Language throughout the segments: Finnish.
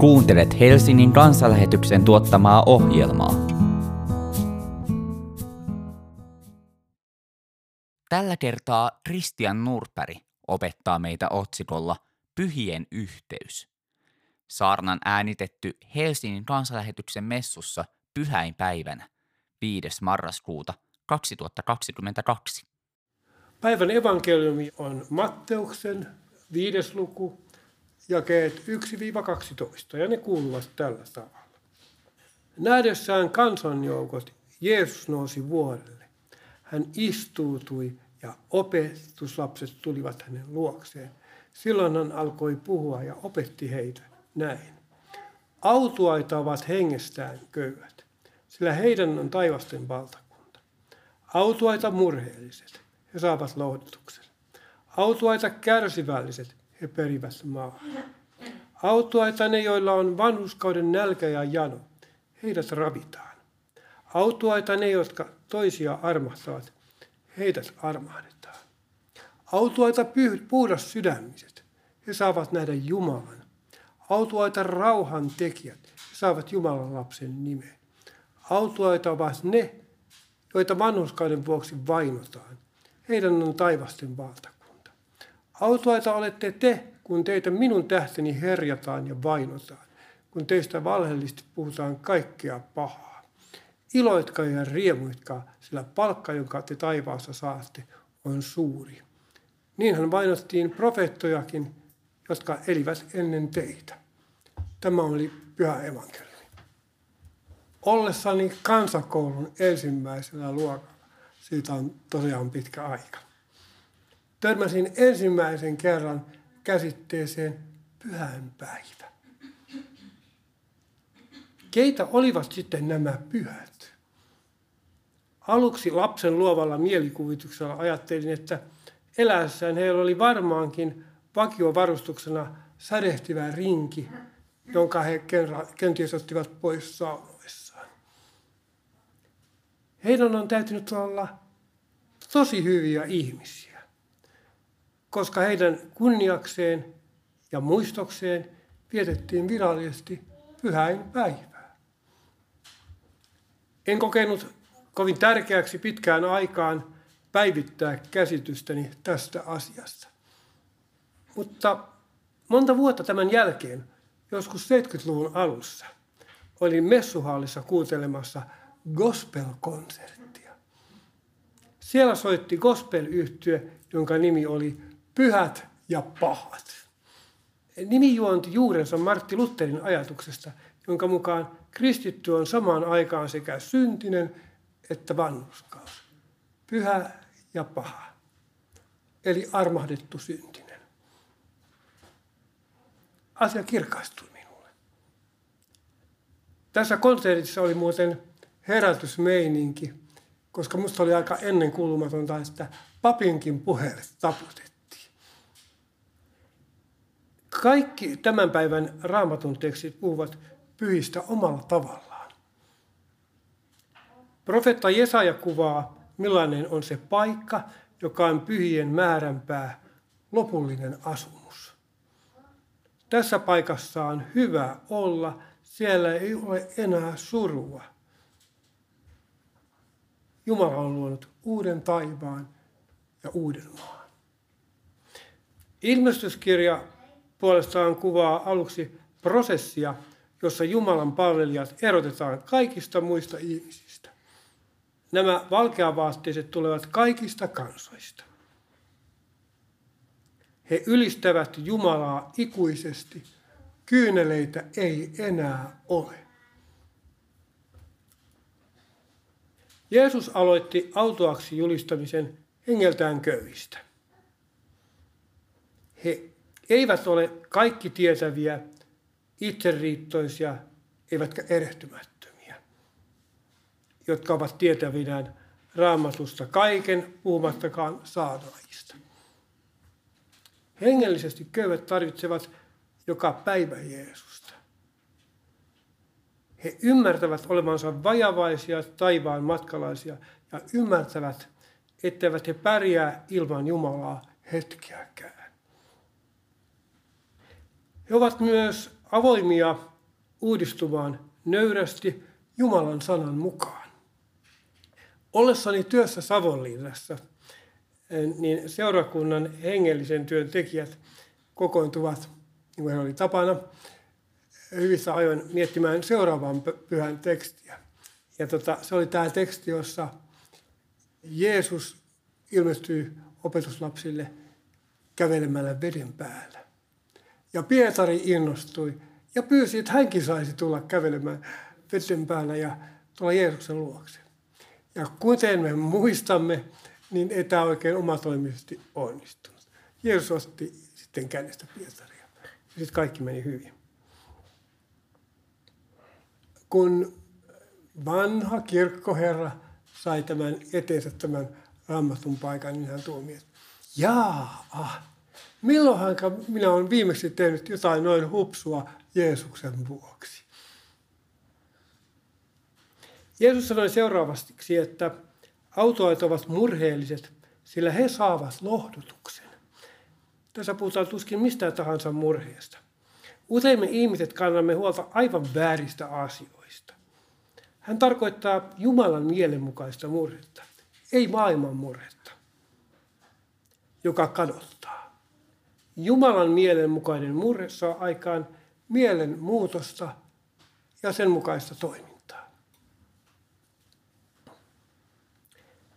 Kuuntelet Helsingin kansanlähetyksen tuottamaa ohjelmaa. Tällä kertaa Christian Nurperi opettaa meitä otsikolla Pyhien yhteys. Saarnan äänitetty Helsingin kansanlähetyksen messussa pyhäinpäivänä 5. marraskuuta 2022. Päivän evankeliumi on Matteuksen viides luku, jakeet 1-12, ja ne kuuluvat tällä tavalla. Nähdessään kansanjoukot Jeesus nousi vuorelle. Hän istuutui ja opetuslapset tulivat hänen luokseen. Silloin hän alkoi puhua ja opetti heitä näin. Autuaita ovat hengestään köyhät, sillä heidän on taivasten valtakunta. Autuaita murheelliset, he saavat lohdutuksen. Autuaita kärsivälliset, he perivät maa. Autuaita ne, joilla on vanhuskauden nälkä ja jano, heidät ravitaan. Autuaita ne, jotka toisia armahtavat, heidät armahdetaan. Autuaita puhdas sydämiset, he saavat nähdä Jumalan. Autuaita rauhan tekijät, he saavat Jumalan lapsen nimen. Autuaita ovat ne, joita vanhuskauden vuoksi vainotaan. Heidän on taivasten valtakunta. Autuaita olette te, kun teitä minun tähteni herjataan ja vainotaan, kun teistä valheellisesti puhutaan kaikkea pahaa. Iloitkaa ja riemuitkaa, sillä palkka, jonka te taivaassa saatte, on suuri. Niinhän vainottiin profeettojakin, jotka elivät ennen teitä. Tämä oli pyhä evankeliumi. Ollessani kansakoulun ensimmäisellä luokalla, siitä on tosiaan pitkä aika, törmäsin ensimmäisen kerran käsitteeseen pyhänpäivä. Keitä olivat sitten nämä pyhät? Aluksi lapsen luovalla mielikuvituksella ajattelin, että eläessään heillä oli varmaankin vakiovarustuksena sädehtivä rinki, jonka he kenties ottivat pois saunoissaan. Heidän on täytynyt olla tosi hyviä ihmisiä, koska heidän kunniakseen ja muistokseen vietettiin virallisesti pyhäin päivää. En kokenut kovin tärkeäksi pitkään aikaan päivittää käsitystäni tästä asiasta. Mutta monta vuotta tämän jälkeen, joskus 70-luvun alussa, olin messuhallissa kuuntelemassa gospel-konserttia. Siellä soitti gospel-yhtye, jonka nimi oli Pyhät ja pahat. Nimi juonti juurensa Martti Lutherin ajatuksesta, jonka mukaan kristitty on samaan aikaan sekä syntinen että vanhuskaus. Pyhä ja paha. Eli armahdettu syntinen. Asia kirkastui minulle. Tässä konsertissa oli muuten herätysmeininki, koska musta oli aika ennen kulmatonta, että papinkin puheelle taputettiin. Kaikki tämän päivän raamatun tekstit puhuvat pyhistä omalla tavallaan. Profetta Jesaja kuvaa, millainen on se paikka, joka on pyhien määränpää, lopullinen asumus. Tässä paikassa on hyvä olla, siellä ei ole enää surua. Jumala on luonut uuden taivaan ja uuden maan. Ilmestyskirja puolestaan kuvaa aluksi prosessia, jossa Jumalan palvelijat erotetaan kaikista muista ihmisistä. Nämä valkeavaatteiset tulevat kaikista kansoista. He ylistävät Jumalaa ikuisesti. Kyyneleitä ei enää ole. Jeesus aloitti autoaksi julistamisen hengeltään köyhistä. He eivät ole kaikki tietäviä, itseriittoisia, eivätkä erehtymättömiä, jotka ovat tietävinään raamatusta kaiken, puhumattakaan saadaajista. Hengellisesti köyhät tarvitsevat joka päivä Jeesusta. He ymmärtävät olevansa vajavaisia taivaan matkalaisia ja ymmärtävät, etteivät he pärjää ilman Jumalaa hetkeäkään. He ovat myös avoimia uudistumaan nöyrästi Jumalan sanan mukaan. Ollessani työssä Savonlinnassa, niin seurakunnan hengellisen työn tekijät kokoontuvat, niin kuin oli tapana, hyvissä ajoin miettimään seuraavan pyhän tekstiä. Ja tota, se oli tämä teksti, jossa Jeesus ilmestyy opetuslapsille kävelemällä veden päällä. Ja Pietari innostui ja pyysi, että hänkin saisi tulla kävelemään veden päällä ja tulla Jeesuksen luokse. Ja kuten me muistamme, niin ei tämä oikein omatoimisesti onnistunut. Jeesus otti sitten kädestä Pietaria. Ja sitten kaikki meni hyvin. Kun vanha kirkkoherra sai tämän eteensä tämän raamatun paikan, niin hän tuomi, että jaa, ah, milloinhan minä olen viimeksi tehnyt jotain noin hupsua Jeesuksen vuoksi. Jeesus sanoi seuraavasti, että autoajat ovat murheelliset, sillä he saavat lohdutuksen. Tässä puhutaan tuskin mistään tahansa murheesta. Usein me ihmiset kannamme huolta aivan vääristä asioista. Hän tarkoittaa Jumalan mielenmukaista murhetta, ei maailman murhetta, joka kadottaa. Jumalan mielenmukainen murhe saa aikaan mielen muutosta ja sen mukaista toimintaa.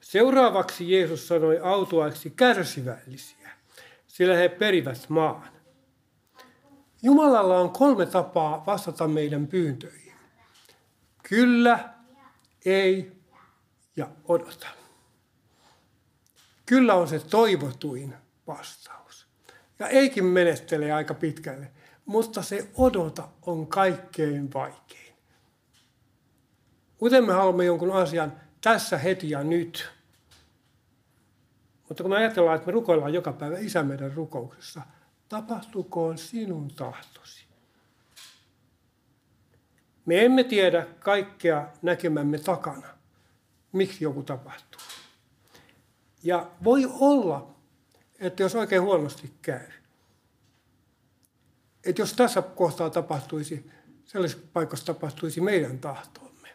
Seuraavaksi Jeesus sanoi autoaiksi kärsivällisiä, sillä he perivät maan. Jumalalla on kolme tapaa vastata meidän pyyntöihin. Kyllä, ei ja odota. Kyllä on se toivotuin vastaus. Ja eikin menettele aika pitkälle, mutta se odota on kaikkein vaikein. Kuten me haluamme jonkun asian tässä heti ja nyt. Mutta kun me ajatellaan, että me rukoillaan joka päivä Isä meidän rukouksessa – tapahtukoon sinun tahtosi. Me emme tiedä kaikkea näkemämme takana, miksi joku tapahtuu. Ja voi olla, että jos oikein huonosti käy, että jos tässä kohtaa tapahtuisi, sellaisessa paikassa tapahtuisi meidän tahtomme,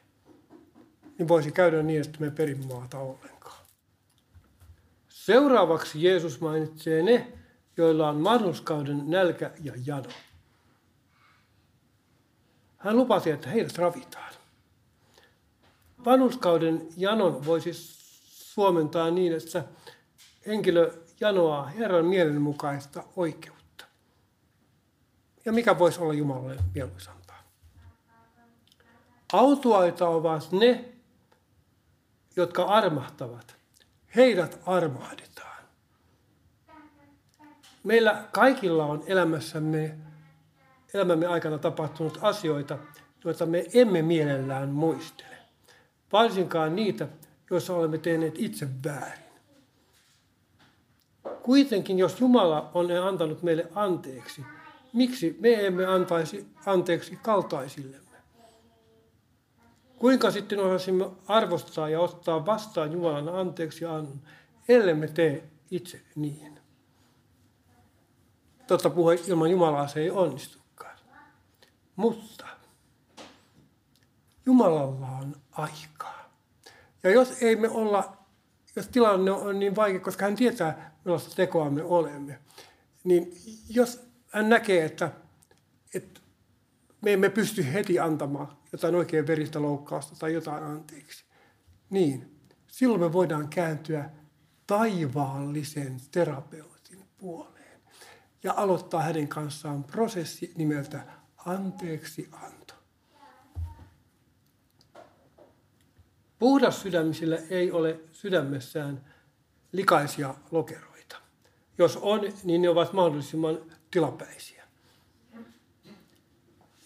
niin voisi käydä niin, että me perin maata ollenkaan. Seuraavaksi Jeesus mainitsee ne, joilla on vanhuskauden nälkä ja jano. Hän lupasi, että heidät ravitaan. Vanhuskauden janon voisi suomentaa niin, että henkilö janoaa Herran mielenmukaista oikeutta. Ja mikä voisi olla Jumalalle mieluisampaa? Autuaita ovat ne, jotka armahtavat. Heidät armahdetaan. Meillä kaikilla on elämässämme, elämämme aikana tapahtunut asioita, joita me emme mielellään muistele. Varsinkaan niitä, joissa olemme tehneet itse väärin. Kuitenkin, jos Jumala on antanut meille anteeksi, miksi me emme antaisi anteeksi kaltaisillemme? Kuinka sitten osasimme arvostaa ja ottaa vastaan Jumalan anteeksi annon, ellemme tee itse niin? Totta puhe ilman Jumalaa se ei onnistukaan. Mutta Jumalalla on aikaa. Ja jos ei me olla, jos tilanne on niin vaikea, koska hän tietää, millaista tekoa me olemme, niin jos hän näkee, että, että me emme pysty heti antamaan jotain oikein veristä loukkausta tai jotain anteeksi, niin silloin me voidaan kääntyä taivaallisen terapeutin puoleen ja aloittaa hänen kanssaan prosessi nimeltä anteeksi anto. Puhdas sydämisillä ei ole sydämessään likaisia lokeroita. Jos on, niin ne ovat mahdollisimman tilapäisiä.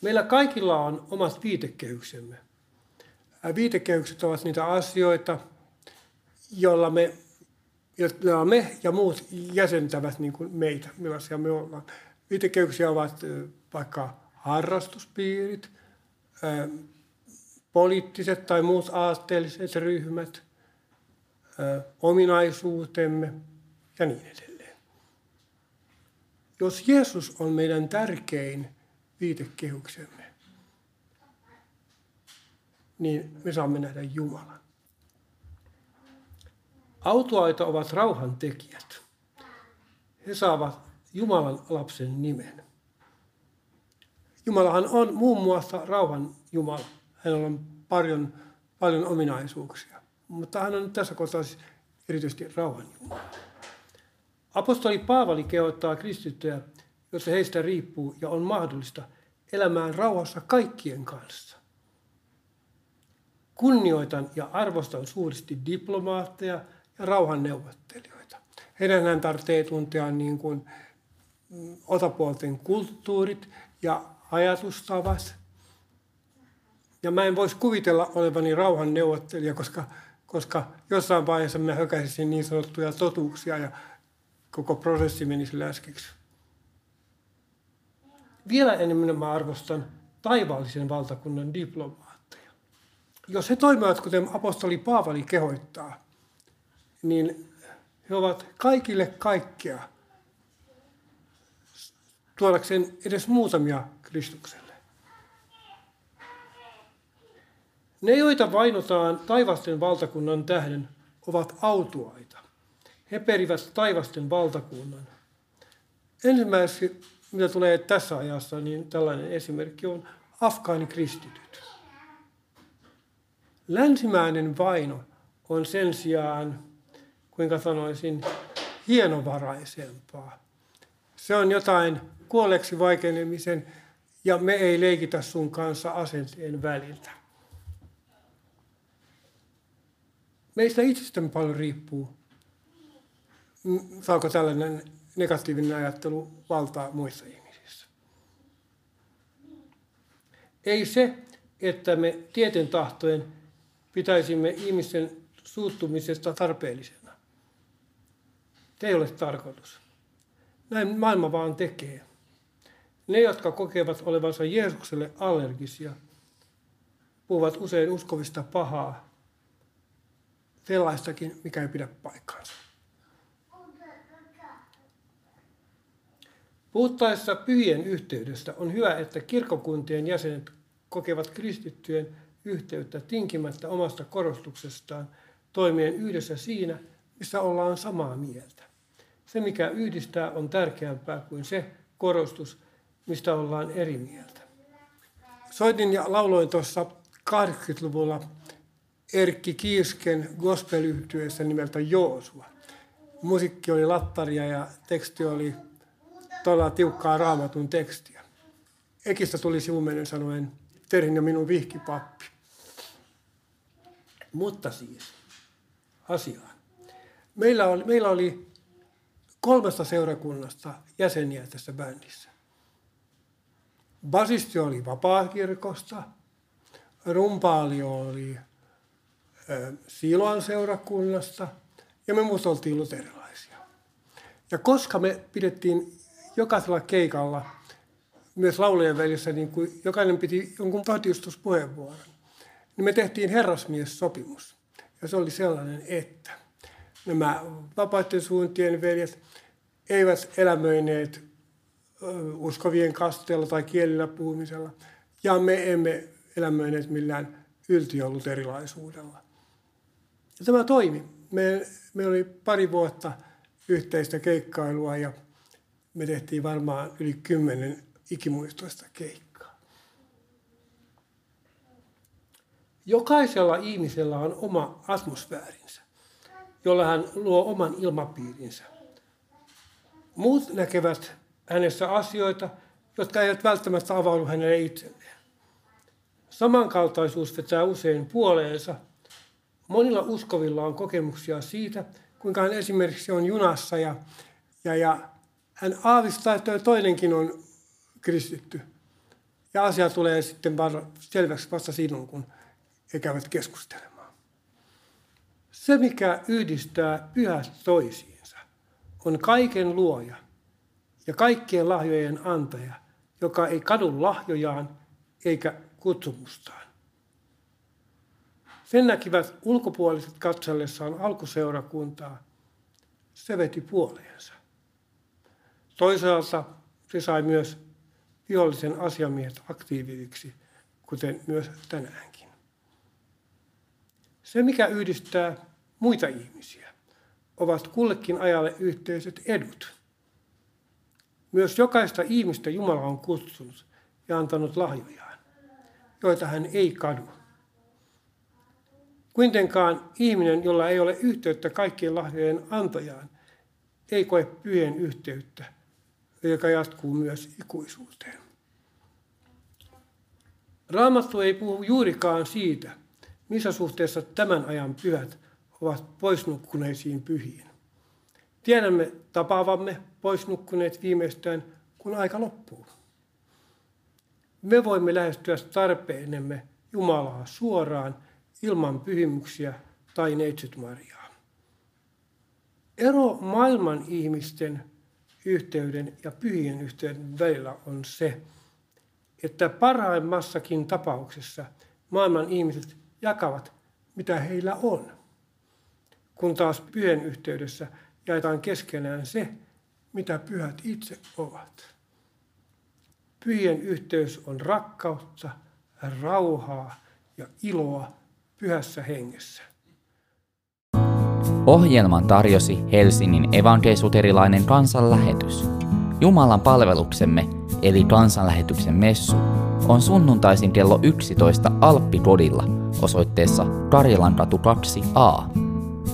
Meillä kaikilla on omat viitekehyksemme. Viitekehykset ovat niitä asioita, joilla me ja me ja muut jäsentävät niin kuin meitä, millaisia me ollaan. Viitekeyksiä ovat vaikka harrastuspiirit, poliittiset tai muut aatteelliset ryhmät, ominaisuutemme ja niin edelleen. Jos Jeesus on meidän tärkein viitekehyksemme, niin me saamme nähdä Jumalan. Autoaita ovat rauhan tekijät. He saavat Jumalan lapsen nimen. Jumalahan on muun muassa rauhan Jumala. Hänellä on paljon, paljon ominaisuuksia. Mutta hän on tässä kohtaa siis erityisesti rauhan Jumala. Apostoli Paavali kehottaa kristittyjä, jossa heistä riippuu ja on mahdollista elämään rauhassa kaikkien kanssa. Kunnioitan ja arvostan suuresti diplomaatteja ja rauhanneuvottelijoita. Heidän tarvitsee tuntea niin kuin mm, osapuolten kulttuurit ja ajatustavat. Ja mä en voisi kuvitella olevani rauhanneuvottelija, koska, koska jossain vaiheessa mä hökäisin niin sanottuja totuuksia ja koko prosessi menisi läskiksi. Vielä enemmän mä arvostan taivaallisen valtakunnan diplomaatteja. Jos he toimivat, kuten apostoli Paavali kehoittaa, niin he ovat kaikille kaikkea tuodakseen edes muutamia Kristukselle. Ne, joita vainotaan taivasten valtakunnan tähden, ovat autuaita. He perivät taivasten valtakunnan. Ensimmäiseksi, mitä tulee tässä ajassa, niin tällainen esimerkki on afgaanikristityt. Länsimäinen vaino on sen sijaan, kuinka sanoisin, hienovaraisempaa. Se on jotain kuolleeksi vaikenemisen ja me ei leikitä sun kanssa asenteen väliltä. Meistä itsestämme paljon riippuu, saako tällainen negatiivinen ajattelu valtaa muissa ihmisissä. Ei se, että me tieten tahtojen pitäisimme ihmisten suuttumisesta tarpeellisena. Se ei ole tarkoitus. Näin maailma vaan tekee. Ne, jotka kokevat olevansa Jeesukselle allergisia, puhuvat usein uskovista pahaa, sellaistakin, mikä ei pidä paikkaansa. Puhuttaessa pyhien yhteydestä on hyvä, että kirkokuntien jäsenet kokevat kristittyjen yhteyttä tinkimättä omasta korostuksestaan toimien yhdessä siinä, missä ollaan samaa mieltä. Se, mikä yhdistää, on tärkeämpää kuin se korostus, mistä ollaan eri mieltä. Soitin ja lauloin tuossa 80-luvulla Erkki Kiisken gospel nimeltä Joosua. Musiikki oli lattaria ja teksti oli todella tiukkaa raamatun tekstiä. Ekistä tuli sivumenen sanoen, Terhin ja minun vihkipappi. Mutta siis, asiaan. Meillä oli, meillä oli kolmesta seurakunnasta jäseniä tässä bändissä. Basisti oli vapaakirkosta, rumpaali oli Siloan seurakunnasta ja me muut oltiin luterilaisia. Ja koska me pidettiin jokaisella keikalla, myös laulujen välissä, niin kuin jokainen piti jonkun todistuspuheenvuoron, niin me tehtiin herrasmies-sopimus. Ja se oli sellainen, että nämä vapaiden suuntien veljet eivät elämöineet uskovien kasteella tai kielillä puhumisella. Ja me emme elämöineet millään yltiöluterilaisuudella. Ja tämä toimi. Me, me oli pari vuotta yhteistä keikkailua ja me tehtiin varmaan yli kymmenen ikimuistoista keikkaa. Jokaisella ihmisellä on oma atmosfäärinsä, jolla hän luo oman ilmapiirinsä. Muut näkevät hänessä asioita, jotka eivät välttämättä avaudu hänelle itselleen. Samankaltaisuus vetää usein puoleensa. Monilla uskovilla on kokemuksia siitä, kuinka hän esimerkiksi on junassa ja, ja, ja hän aavistaa, että toinenkin on kristitty. Ja asia tulee sitten selväksi vasta silloin, kun he käyvät keskustelemaan. Se, mikä yhdistää pyhät toisiinsa, on kaiken luoja ja kaikkien lahjojen antaja, joka ei kadu lahjojaan eikä kutsumustaan. Sen näkivät ulkopuoliset katsellessaan alkuseurakuntaa. Se veti puoleensa. Toisaalta se sai myös vihollisen asiamiehet aktiiviksi, kuten myös tänäänkin. Se, mikä yhdistää muita ihmisiä, ovat kullekin ajalle yhteiset edut. Myös jokaista ihmistä Jumala on kutsunut ja antanut lahjojaan, joita hän ei kadu. Kuitenkaan ihminen, jolla ei ole yhteyttä kaikkien lahjojen antajaan, ei koe pyhien yhteyttä, joka jatkuu myös ikuisuuteen. Raamattu ei puhu juurikaan siitä, missä suhteessa tämän ajan pyhät ovat poisnukkuneisiin pyhiin. Tiedämme tapaavamme poisnukkuneet viimeistään, kun aika loppuu. Me voimme lähestyä tarpeenemme Jumalaa suoraan ilman pyhimyksiä tai neitsyt Mariaa. Ero maailman ihmisten yhteyden ja pyhien yhteyden välillä on se, että parhaimmassakin tapauksessa maailman ihmiset jakavat, mitä heillä on, kun taas pyhän yhteydessä jaetaan keskenään se, mitä pyhät itse ovat. Pyhien yhteys on rakkautta, rauhaa ja iloa pyhässä hengessä. Ohjelman tarjosi Helsingin evankelisuterilainen kansanlähetys. Jumalan palveluksemme, eli kansanlähetyksen messu, on sunnuntaisin kello 11 Alppikodilla osoitteessa Karilankatu 2a.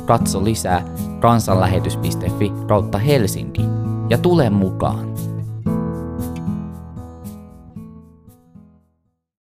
Katso lisää kansanlähetys.fi kautta Helsinki ja tule mukaan.